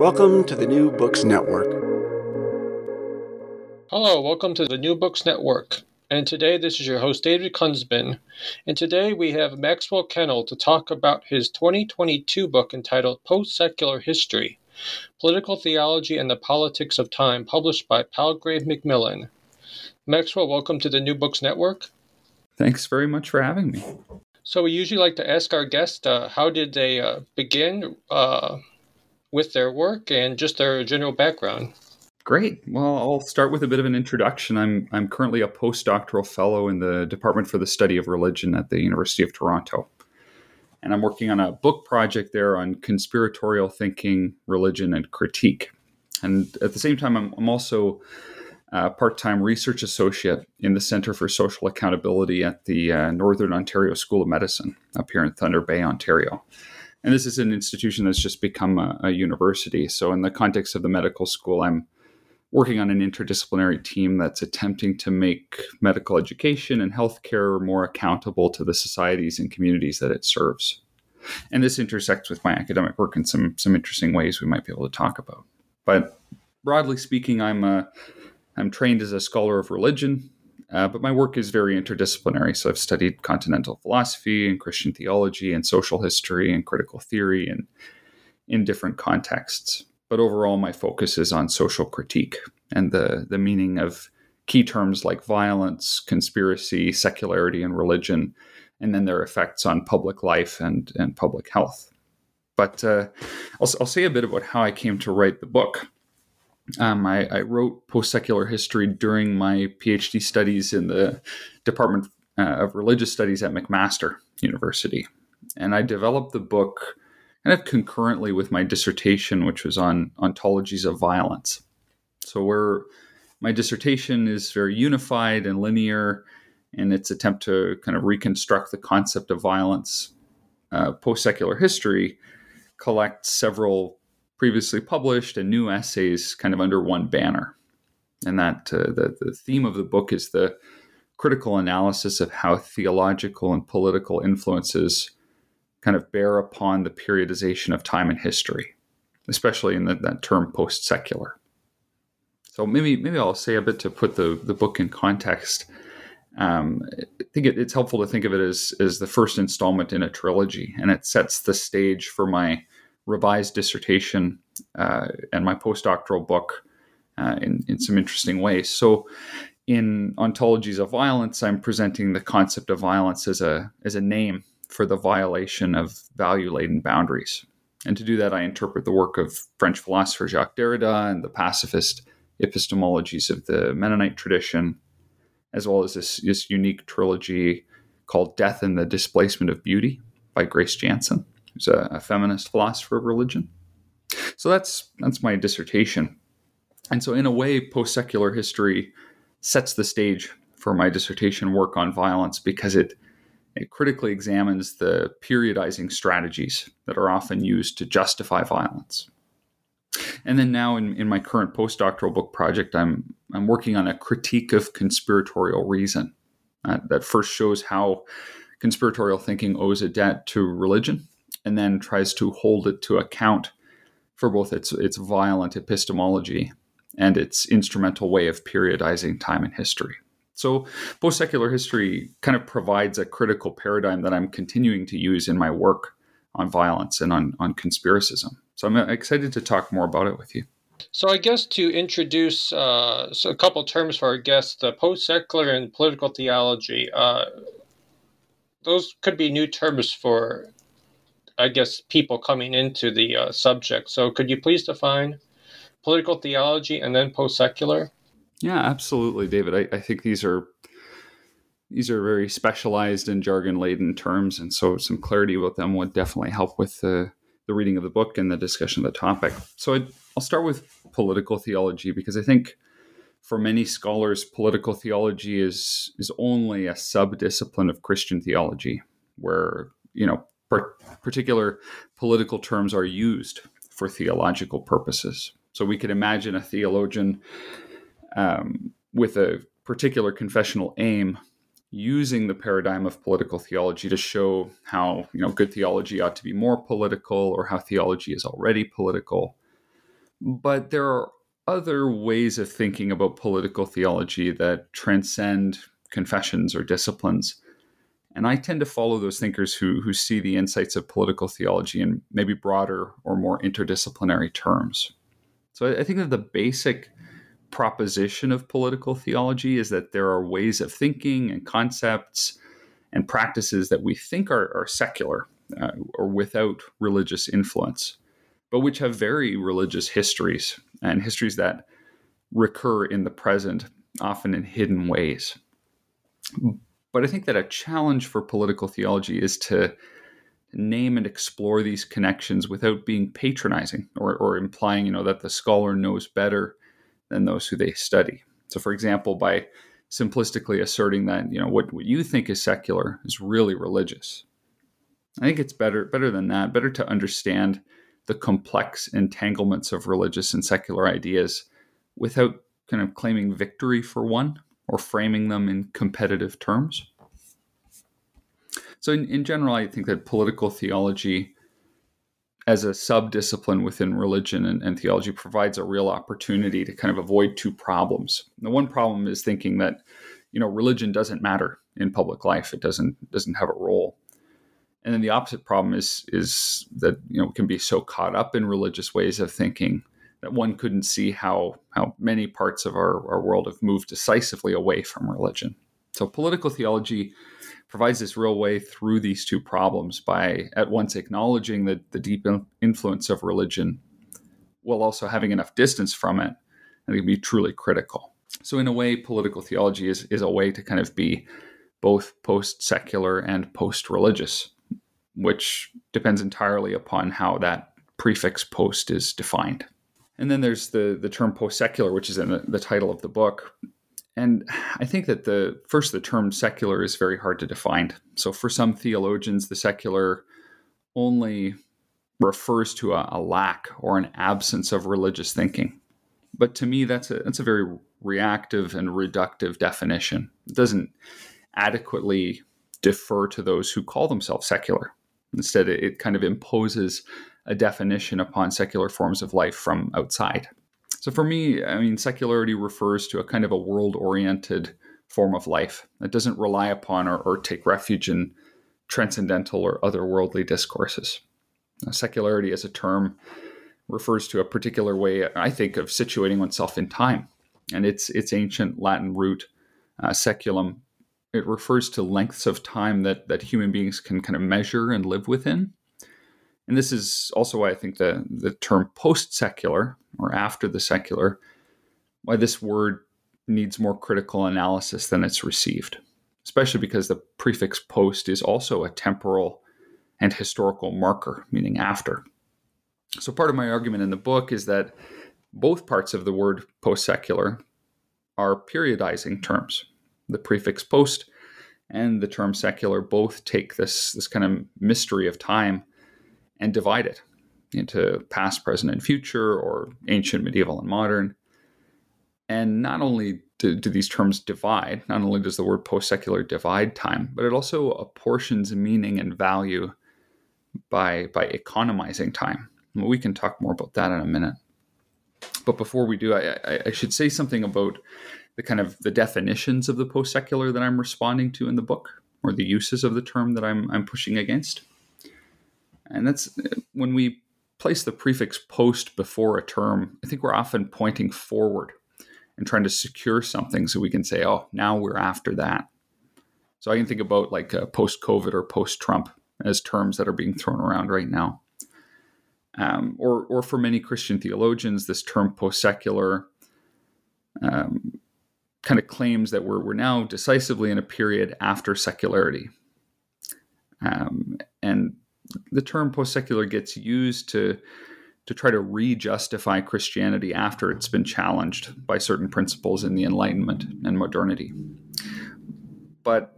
Welcome to the New Books Network. Hello, welcome to the New Books Network. And today, this is your host, David Kunzman. And today, we have Maxwell Kennel to talk about his 2022 book entitled Post Secular History Political Theology and the Politics of Time, published by Palgrave Macmillan. Maxwell, welcome to the New Books Network. Thanks very much for having me. So, we usually like to ask our guests uh, how did they uh, begin uh, with their work and just their general background. Great. Well, I'll start with a bit of an introduction. I'm I'm currently a postdoctoral fellow in the Department for the Study of Religion at the University of Toronto. And I'm working on a book project there on conspiratorial thinking, religion, and critique. And at the same time, I'm, I'm also a part time research associate in the Center for Social Accountability at the uh, Northern Ontario School of Medicine up here in Thunder Bay, Ontario. And this is an institution that's just become a, a university. So, in the context of the medical school, I'm working on an interdisciplinary team that's attempting to make medical education and healthcare more accountable to the societies and communities that it serves. And this intersects with my academic work in some some interesting ways we might be able to talk about. But broadly speaking, I'm a I'm trained as a scholar of religion. Uh, but my work is very interdisciplinary. So I've studied continental philosophy and Christian theology and social history and critical theory and in different contexts. But overall, my focus is on social critique and the, the meaning of key terms like violence, conspiracy, secularity, and religion, and then their effects on public life and, and public health. But uh, I'll, I'll say a bit about how I came to write the book. Um, I, I, wrote post secular history during my PhD studies in the Department uh, of Religious Studies at McMaster University. And I developed the book kind of concurrently with my dissertation, which was on ontologies of violence. So, where my dissertation is very unified and linear in its attempt to kind of reconstruct the concept of violence, uh, post secular history collects several previously published and new essays kind of under one banner. And that uh, the, the theme of the book is the critical analysis of how theological and political influences kind of bear upon the periodization of time and history, especially in the, that term post secular. So maybe maybe I'll say a bit to put the, the book in context. Um, I think it, it's helpful to think of it as, as the first installment in a trilogy, and it sets the stage for my revised dissertation uh, and my postdoctoral book uh, in, in some interesting ways. So, in ontologies of violence, I'm presenting the concept of violence as a as a name for the violation of value laden boundaries. And to do that, I interpret the work of French philosopher Jacques Derrida and the pacifist epistemologies of the Mennonite tradition, as well as this, this unique trilogy called Death and the Displacement of Beauty by Grace Jantzen who's a, a feminist philosopher of religion. So that's that's my dissertation. And so in a way, post-secular history sets the stage for my dissertation work on violence because it it critically examines the periodizing strategies that are often used to justify violence. And then now in, in my current postdoctoral book project, I'm I'm working on a critique of conspiratorial reason uh, that first shows how conspiratorial thinking owes a debt to religion and then tries to hold it to account for both its its violent epistemology and its instrumental way of periodizing time and history. So, post secular history kind of provides a critical paradigm that I'm continuing to use in my work on violence and on, on conspiracism. So, I'm excited to talk more about it with you. So, I guess to introduce uh, a couple terms for our guests, the post secular and political theology, uh, those could be new terms for I guess, people coming into the uh, subject. So, could you please define political theology and then post secular? Yeah, absolutely, David. I, I, think these are these are very specialized and jargon laden terms, and so some clarity about them would definitely help with the the reading of the book and the discussion of the topic. So I'd, I'll start with political theology because I think for many scholars, political theology is is only a subdiscipline of Christian theology, where you know particular political terms are used for theological purposes. So we could imagine a theologian um, with a particular confessional aim using the paradigm of political theology to show how you know good theology ought to be more political or how theology is already political but there are other ways of thinking about political theology that transcend confessions or disciplines and i tend to follow those thinkers who who see the insights of political theology in maybe broader or more interdisciplinary terms so i, think that the basic proposition of political theology is that there are ways of thinking and concepts and practices that we think are, are secular uh, or without religious influence, but which have very religious histories and histories that recur in the present, often in hidden ways. But I think that a challenge for political theology is to name and explore these connections without being patronizing or, or implying, you know, that the scholar knows better than those who they study. So, for example, by simplistically asserting that you know what, what you think is secular is really religious, I think it's better better than that. Better to understand the complex entanglements of religious and secular ideas without kind of claiming victory for one or framing them in competitive terms. So, in, in general, I think that political theology as a sub-discipline within religion and, and, theology provides a real opportunity to kind of avoid two problems. The one problem is thinking that you know religion doesn't matter in public life; it doesn't doesn't have a role. And then the opposite problem is is that you know can be so caught up in religious ways of thinking that one couldn't see how how many parts of our, our world have moved decisively away from religion. So political theology provides this real way through these two problems by at once acknowledging the, the deep influence of religion while also having enough distance from it and it can be truly critical. So in a way, political theology is, is a way to kind of be both post-secular and post-religious, which depends entirely upon how that prefix post is defined. And then there's the, the term post-secular, which is in the, the title of the book, and I think that the first, the term secular is very hard to define. So for some theologians, the secular only refers to a, a lack or an absence of religious thinking. But to me, that's a that's a very reactive and reductive definition. It doesn't adequately defer to those who call themselves secular. Instead, it, it kind of imposes a definition upon secular forms of life from outside. So for me, I mean, secularity refers to a kind of a world oriented form of life that doesn't rely upon or, or take refuge in transcendental or otherworldly discourses. Now, secularity as a term refers to a particular way, I think, of situating oneself in time. And its, its ancient Latin root, uh, seculum, it refers to lengths of time that, that human beings can kind of measure and live within. And this is also why I think the, the term post secular or after the secular, why this word needs more critical analysis than it's received, especially because the prefix post is also a temporal and historical marker, meaning after. So, part of my argument in the book is that both parts of the word post secular are periodizing terms. The prefix post and the term secular both take this, this kind of mystery of time and divide it into past, present, and future, or ancient, medieval, and modern. And not only do, do these terms divide, not only does the word post secular divide time, but it also apportions meaning and value by, by economizing time. We can talk more about that in a minute. But before we do, I, I, should say something about the kind of the definitions of the post secular that I'm responding to in the book, or the uses of the term that I'm, I'm pushing against. And that's when we place the prefix post before a term, I think we're often pointing forward and trying to secure something so we can say, oh, now we're after that. So I can think about like uh, post COVID or post Trump as terms that are being thrown around right now. Um, or, or for many Christian theologians, this term post secular um, kind of claims that we're, we're now decisively in a period after secularity. Um, and the term post secular gets used to to try to re-justify Christianity after it's been challenged by certain principles in the Enlightenment and modernity. But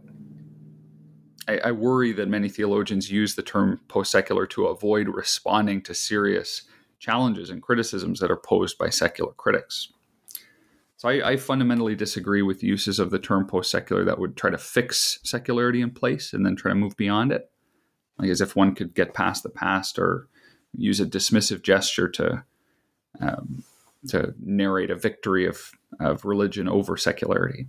I, I worry that many theologians use the term post secular to avoid responding to serious challenges and criticisms that are posed by secular critics. So I, I fundamentally disagree with uses of the term post secular that would try to fix secularity in place and then try to move beyond it. Like as if one could get past the past or use a dismissive gesture to um, to narrate a victory of, of religion over secularity.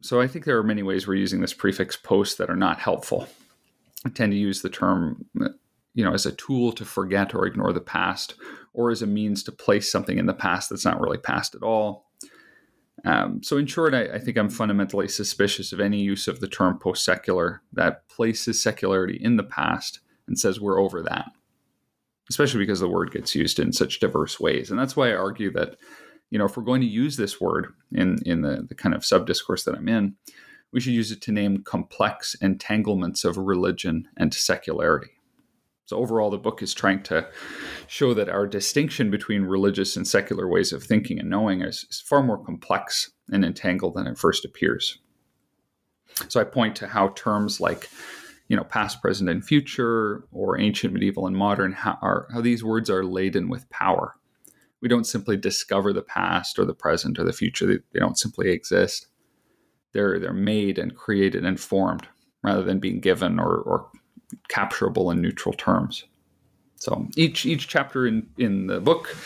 So I think there are many ways we're using this prefix post that are not helpful. I tend to use the term you know, as a tool to forget or ignore the past, or as a means to place something in the past that's not really past at all. Um, so, in short, I, I, think I'm fundamentally suspicious of any use of the term post secular that places secularity in the past and says we're over that, especially because the word gets used in such diverse ways. And that's why I argue that, you know, if we're going to use this word in, in the, the kind of sub discourse that I'm in, we should use it to name complex entanglements of religion and secularity. So, overall, the book is trying to show that our distinction between religious and secular ways of thinking and knowing is, is, far more complex and entangled than it first appears. So, I point to how terms like you know, past, present, and future, or ancient, medieval, and modern, how, are, how these words are laden with power. We don't simply discover the past or the present or the future; they, they don't simply exist. They're they're made and created and formed rather than being given or, or capturable in neutral terms. So each each chapter in, in the book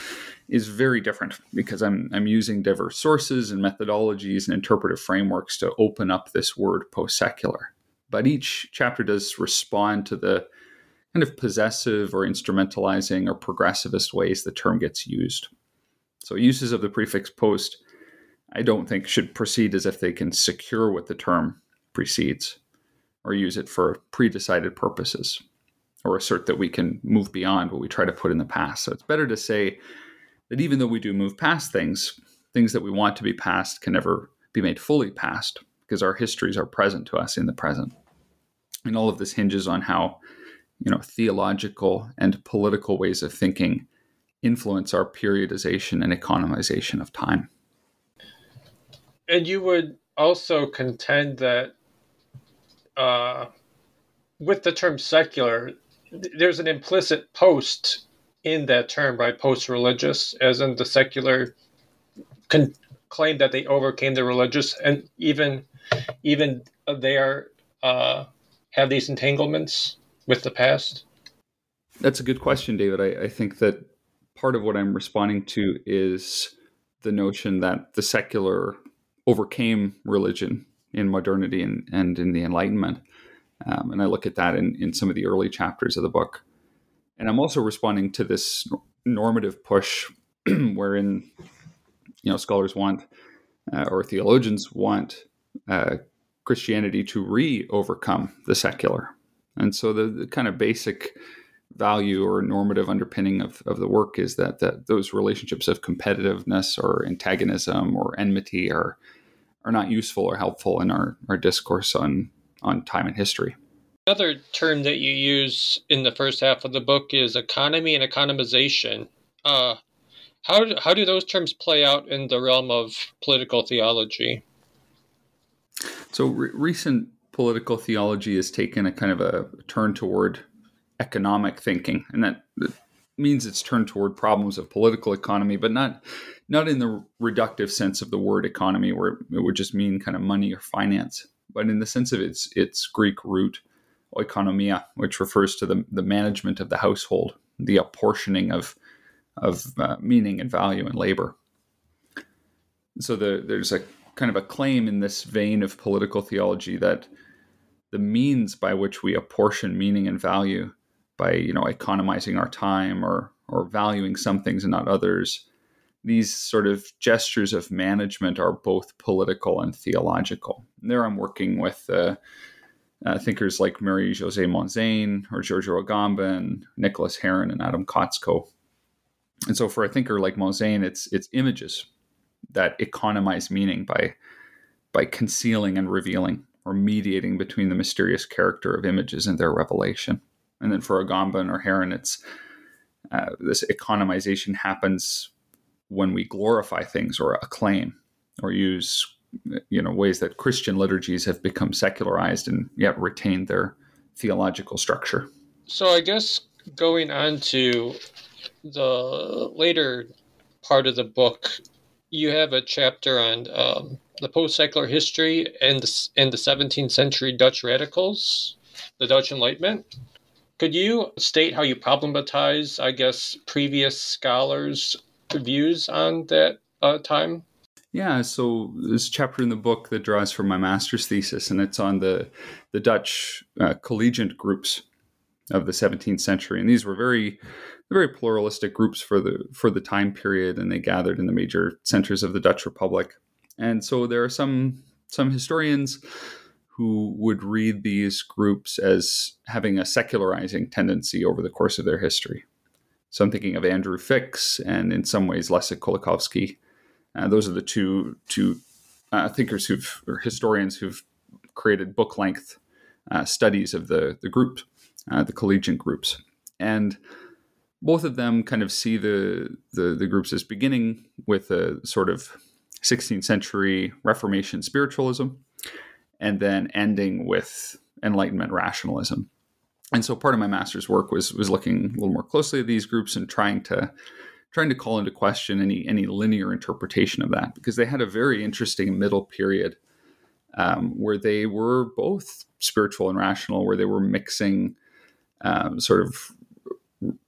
is very different because I'm I'm using diverse sources and methodologies and interpretive frameworks to open up this word post secular. But each chapter does respond to the kind of possessive or instrumentalizing or progressivist ways the term gets used. So uses of the prefix post I don't think should proceed as if they can secure what the term precedes or use it for pre-decided purposes or assert that we can move beyond what we try to put in the past. So it's better to say that even though we do move past things, things that we want to be past can never be made fully past because our histories are present to us in the present. And all of this hinges on how, you know, theological and political ways of thinking influence our periodization and economization of time. And you would also contend that uh, with the term secular, there's an implicit post in that term, right? Post religious, as in the secular claim that they overcame the religious, and even even they are uh, have these entanglements with the past. That's a good question, David. I, I think that part of what I'm responding to is the notion that the secular overcame religion in modernity and, and in the Enlightenment. Um, and I look at that in, in some of the early chapters of the book. And I'm also responding to this normative push wherein you know scholars want uh, or theologians want uh, Christianity to re-overcome the secular. And so the, the, kind of basic value or normative underpinning of, of the work is that, that those relationships of competitiveness or antagonism or enmity are are not useful or helpful in our, our discourse on, on time and history. Another term that you use in the first half of the book is economy and economization. Uh, how, do, how do those terms play out in the realm of political theology? So, re- recent political theology has taken a kind of a turn toward economic thinking, and that, that means it's turned toward problems of political economy, but not not in the reductive sense of the word economy, where it would just mean kind of money or finance, but in the sense of its its Greek root, oikonomia, which refers to the, the management of the household, the apportioning of of uh, meaning and value and labor. So the, there's a kind of a claim in this vein of political theology that the means by which we apportion meaning and value by you know economizing our time or or valuing some things and not others these sort of gestures of management are both political and theological. And there I'm working with uh, uh, thinkers like Marie José Mondzain or Giorgio Agamben, Nicholas Heron, and Adam Kotsko. And so for a thinker like Mondzain, it's it's images that economize meaning by by concealing and revealing or mediating between the mysterious character of images and their revelation. And then for Agamben or Heron, it's uh, this economization happens when we glorify things or acclaim or use you know ways that Christian liturgies have become secularized and yet retained their theological structure. So I guess going on to the later part of the book, you have a chapter on um, the post-secular history and the, and the 17th century Dutch radicals, the Dutch Enlightenment. Could you state how you problematize, I guess, previous scholars' views on that uh, time? Yeah, so there's a chapter in the book that draws from my master's thesis, and it's on the the Dutch uh, Collegiant groups of the 17th century, and these were very very pluralistic groups for the for the time period, and they gathered in the major centers of the Dutch Republic. And so there are some some historians who would read these groups as having a secularizing tendency over the course of their history. So I'm thinking of Andrew Fix and in some ways Leszek Kolakowski. Uh, those are the two two uh, thinkers who've or historians who've created book length uh, studies of the the group, uh, the Collegiant groups, and both of them kind of see the, the, the groups as beginning with a sort of 16th century Reformation spiritualism, and then ending with Enlightenment rationalism. And so part of my master's work was was looking a little more closely at these groups and trying to trying to call into question any any linear interpretation of that because they had a very interesting middle period um, where they were both spiritual and rational, where they were mixing um, sort of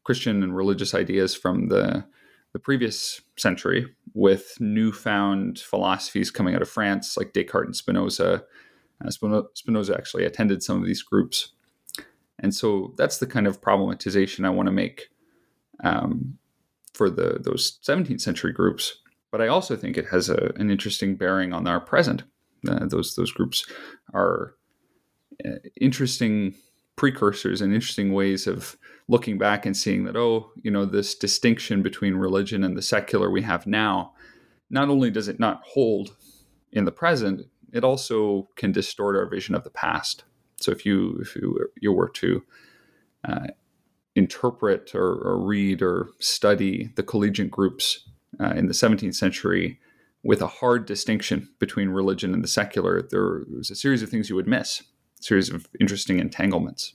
Christian and religious ideas from the the previous century with newfound philosophies coming out of France, like Descartes and Spinoza. Spinoza actually attended some of these groups. And so that's the kind of problematization I want to make um, for the those 17th century groups. But I also think it has a, an interesting bearing on our present. Uh, those those groups are uh, interesting precursors and interesting ways of looking back and seeing that oh you know this distinction between religion and the secular we have now not only does it not hold in the present it also can distort our vision of the past so if you if you, you were to uh, interpret or, or, read or study the Collegiant groups uh, in the 17th century with a hard distinction between religion and the secular there was a series of things you would miss a series of interesting entanglements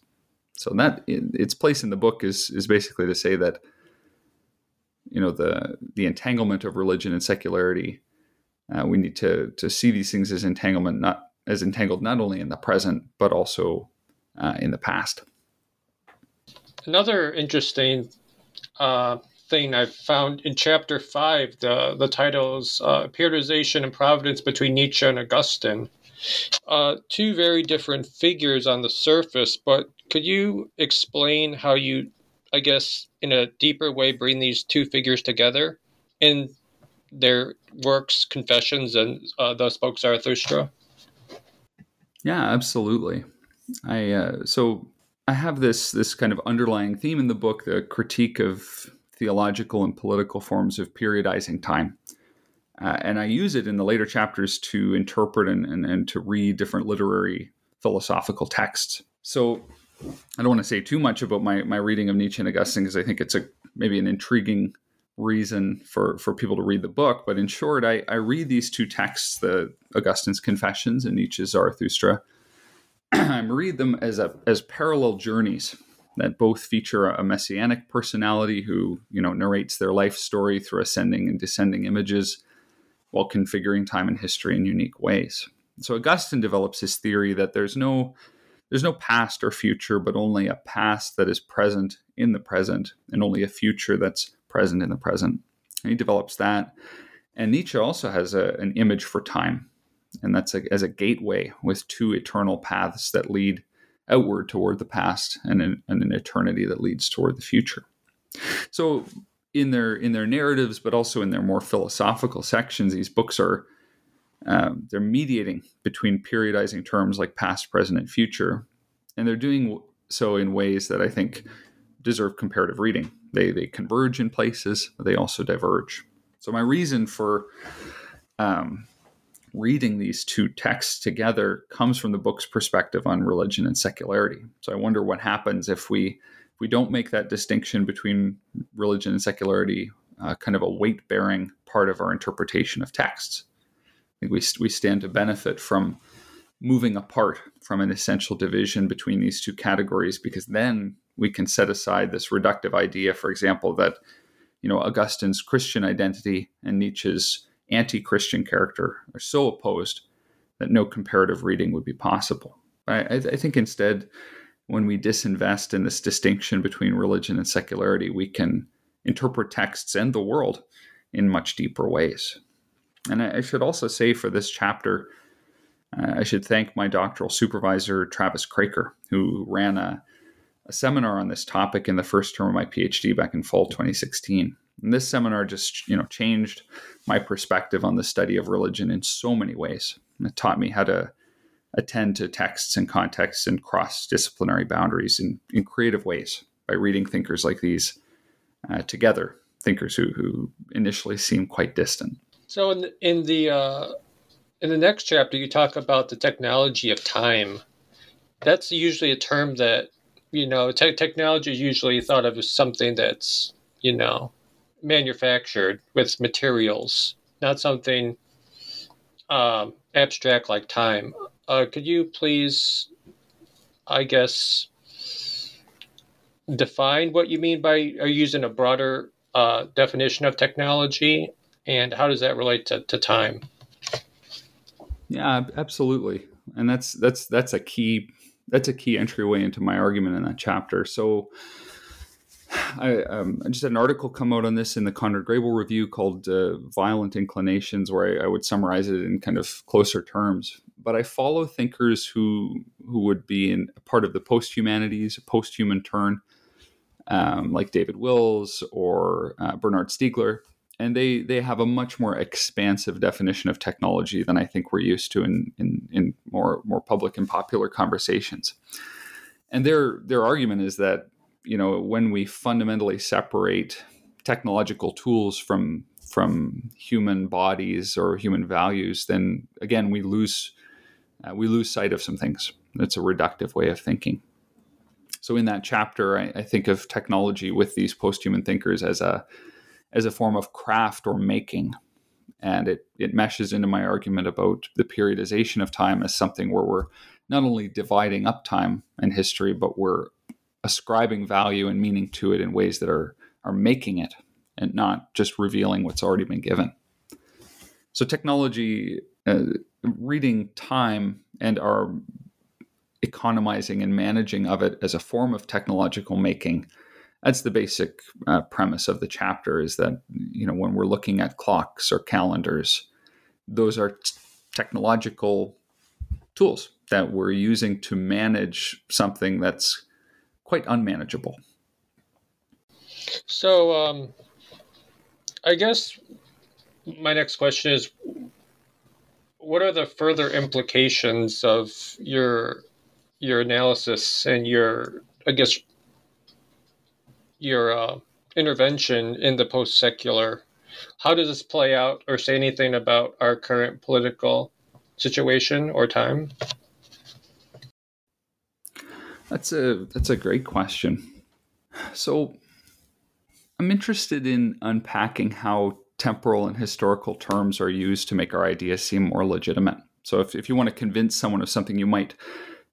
so that its place in the book is is basically to say that you know the the entanglement of religion and secularity. Uh, we need to to see these things as entanglement, not as entangled not only in the present but also uh, in the past. Another interesting uh, thing I found in chapter five, the the titles uh, "Periodization and Providence" between Nietzsche and Augustine. Uh, two very different figures on the surface, but could you explain how you, I guess, in a deeper way, bring these two figures together in their works, Confessions, and uh, Thus Spoke Zarathustra? Yeah, absolutely. I uh, so I have this this kind of underlying theme in the book, the critique of theological and political forms of periodizing time. Uh, and I use it in the later chapters to interpret and, and, and to read different literary philosophical texts. So I don't want to say too much about my, my reading of Nietzsche and Augustine because I think it's a maybe an intriguing reason for, for people to read the book. But in short, I, I read these two texts, the Augustine's Confessions and Nietzsche's Zarathustra. I read them as a as parallel journeys that both feature a messianic personality who you know narrates their life story through ascending and descending images while configuring time and history in unique ways. So Augustine develops his theory that there's no there's no past or future, but only a past that is present in the present, and only a future that's present in the present. And he develops that. And Nietzsche also has a, an image for time, and that's a, as a gateway with two eternal paths that lead outward toward the past and an, and an eternity that leads toward the future. So in their in their narratives, but also in their more philosophical sections, these books are um, they're mediating between periodizing terms like past, present, and future, and they're doing so in ways that I think deserve comparative reading. They they converge in places, they also diverge. So my reason for um, reading these two texts together comes from the book's perspective on religion and secularity. So I wonder what happens if we if we don't make that distinction between religion and secularity uh, kind of a weight bearing part of our interpretation of texts. I think we we stand to benefit from moving apart from an essential division between these two categories because then we can set aside this reductive idea, for example, that you know Augustine's Christian identity and Nietzsche's anti-Christian character are so opposed that no comparative reading would be possible. I, I think instead, when we disinvest in this distinction between religion and secularity, we can interpret texts and the world in much deeper ways. And I, I should also say for this chapter, uh, I should thank my doctoral supervisor, Travis Kroeker, who ran a, a seminar on this topic in the first term of my PhD back in fall 2016. And this seminar just, you know, changed my perspective on the study of religion in so many ways. It taught me how to attend to texts and contexts and cross-disciplinary boundaries in, in creative ways by reading thinkers like these uh, together, thinkers who, who initially seem quite distant. So in the, in the uh, in the next chapter, you talk about the technology of time. That's usually a term that you know te- technology is usually thought of as something that's you know manufactured with materials, not something um, abstract like time. Uh, could you please, I guess, define what you mean by are using a broader uh, definition of technology, and how does that relate to, to time? Yeah, absolutely, and that's that's that's a key that's a key entryway into my argument in that chapter. So I, um, just had an article come out on this in the Conrad Grebel review called uh, Violent Inclinations, where I, I, would summarize it in kind of closer terms. But I follow thinkers who who would be in part of the post humanities, post human turn, um, like David Wills or uh, Bernard Stiegler. And they, they have a much more expansive definition of technology than I think we're used to in, in, in more, more public and popular conversations. And their, their argument is that you know when we fundamentally separate technological tools from from human bodies or human values then again we lose uh, we lose sight of some things it's a reductive way of thinking so in that chapter I, I think of technology with these post-human thinkers as a as a form of craft or making and it it meshes into my argument about the periodization of time as something where we're not only dividing up time and history but we're ascribing value and meaning to it in ways that are are making it and not just revealing what's already been given. So technology, uh, reading time and our economizing and managing of it as a form of technological making. That's the basic uh, premise of the chapter. Is that you know when we're looking at clocks or calendars, those are t- technological tools that we're using to manage something that's quite unmanageable. So, um, I guess my next question is what are the further implications of your your analysis and your I guess your uh, intervention in the post secular? How does this play out or say anything about our current political situation or time? That's a that's a great question. So I'm interested in unpacking how temporal and historical terms are used to make our ideas seem more legitimate. So if, if you want to convince someone of something, you might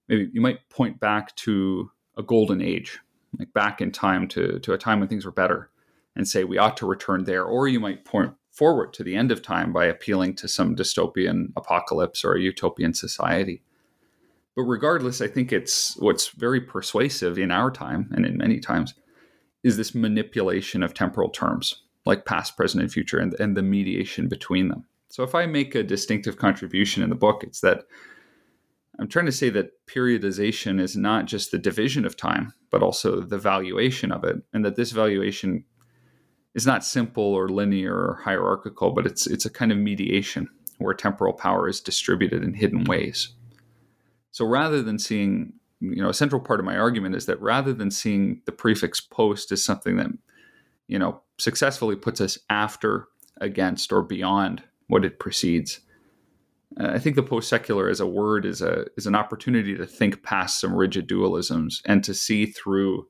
maybe you might point back to a golden age, like back in time to, to a time when things were better and say we ought to return there. Or you might point forward to the end of time by appealing to some dystopian apocalypse or a utopian society. But regardless, I think it's what's very persuasive in our time and in many times is this manipulation of temporal terms like past, present, and future and, and the mediation between them. So if I make a distinctive contribution in the book, it's that I'm trying to say that periodization is not just the division of time, but also the valuation of it, and that this valuation is not simple or linear or hierarchical, but it's it's a kind of mediation where temporal power is distributed in hidden ways. So rather than seeing, you know, a central part of my argument is that rather than seeing the prefix post as something that, you know, successfully puts us after, against, or beyond what it precedes, I think the post secular as a word is a is an opportunity to think past some rigid dualisms and to see through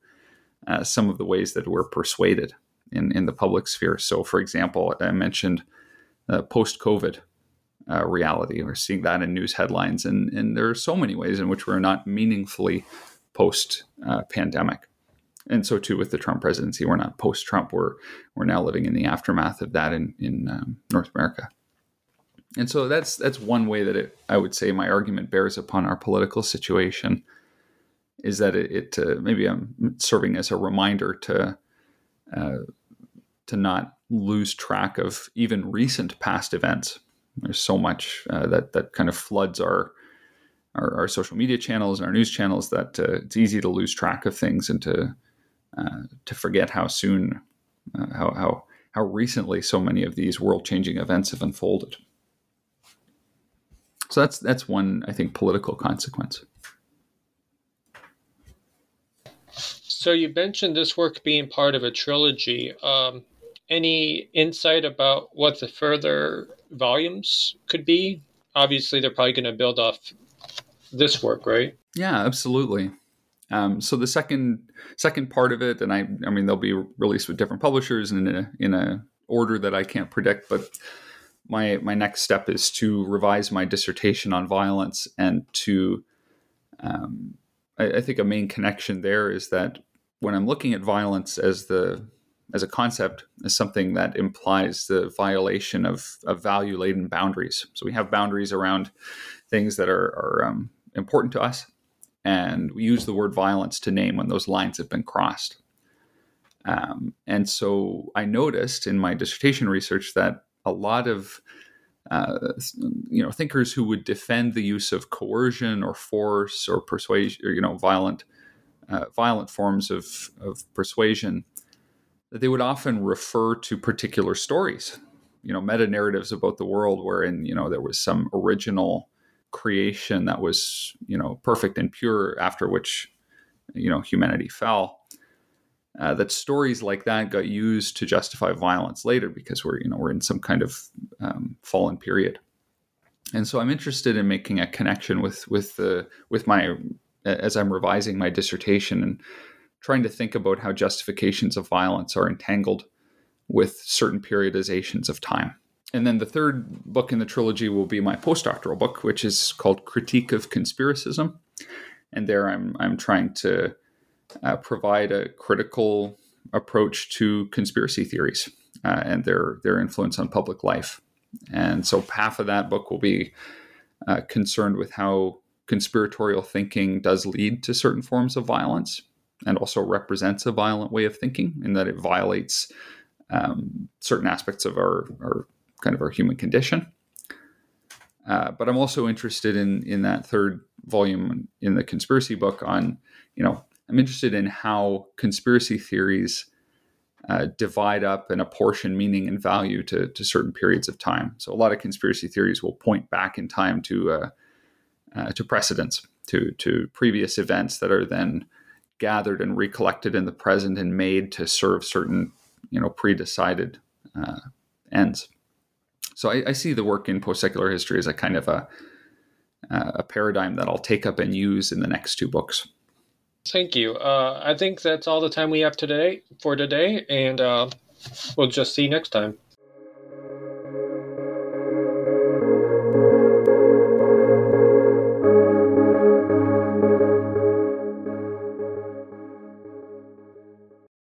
uh, some of the ways that we're persuaded in in the public sphere. So, for example, I mentioned uh, post COVID uh, reality. We're seeing that in news headlines, and and there are so many ways in which we're not meaningfully post uh, pandemic. And so too with the Trump presidency, we're not post Trump. We're we're now living in the aftermath of that in in um, North America and so that's that's one way that it I would say my argument bears upon our political situation is that it, it uh, maybe I'm serving as a reminder to uh, to not lose track of even recent past events. There's so much uh, that that kind of floods our, our, our social media channels and our news channels that uh, it's easy to lose track of things and to uh, to forget how soon uh, how how how recently so many of these world changing events have unfolded. So that's that's one I think political consequence. So you mentioned this work being part of a trilogy. Um, any insight about what the further volumes could be? Obviously, they're probably going to build off this work, right? Yeah, absolutely. Um, so the second second part of it, and I, I mean, they'll be released with different publishers and in a in a order that I can't predict, but my my next step is to revise my dissertation on violence and to um, I, I, think a main connection there is that when I'm looking at violence as the as a concept as something that implies the violation of, of value laden boundaries. So we have boundaries around things that are, are um, important to us, and we use the word violence to name when those lines have been crossed. Um, and so I noticed in my dissertation research that a lot of uh, you know thinkers who would defend the use of coercion or force or persuasion or you know violent uh, violent forms of, of persuasion that they would often refer to particular stories you know meta narratives about the world wherein you know there was some original creation that was you know perfect and pure after which you know humanity fell uh, that stories like that got used to justify violence later because we're you know we're in some kind of um, fallen period. And so i'm interested in making a connection with with the with my as i'm revising my dissertation and trying to think about how justifications of violence are entangled with certain periodizations of time. And then the third book in the trilogy will be my postdoctoral book which is called critique of conspiracism. And there i'm i'm trying to uh, provide a critical approach to conspiracy theories uh, and their their influence on public life. And so half of that book will be uh, concerned with how conspiratorial thinking does lead to certain forms of violence and also represents a violent way of thinking in that it violates um, certain aspects of our, our kind of our human condition. Uh, but I'm also interested in in that third volume in the conspiracy book on you know I'm interested in how conspiracy theories uh, divide up and apportion meaning and value to, to certain periods of time. So a lot of conspiracy theories will point back in time to uh, uh, to precedents, to to previous events that are then gathered and recollected in the present and made to serve certain you know pre-decided uh, ends. So I, I, see the work in post-secular history as a kind of a a paradigm that I'll take up and use in the next two books. Thank you. Uh, I think that's all the time we have today for today, and uh, we'll just see you next time.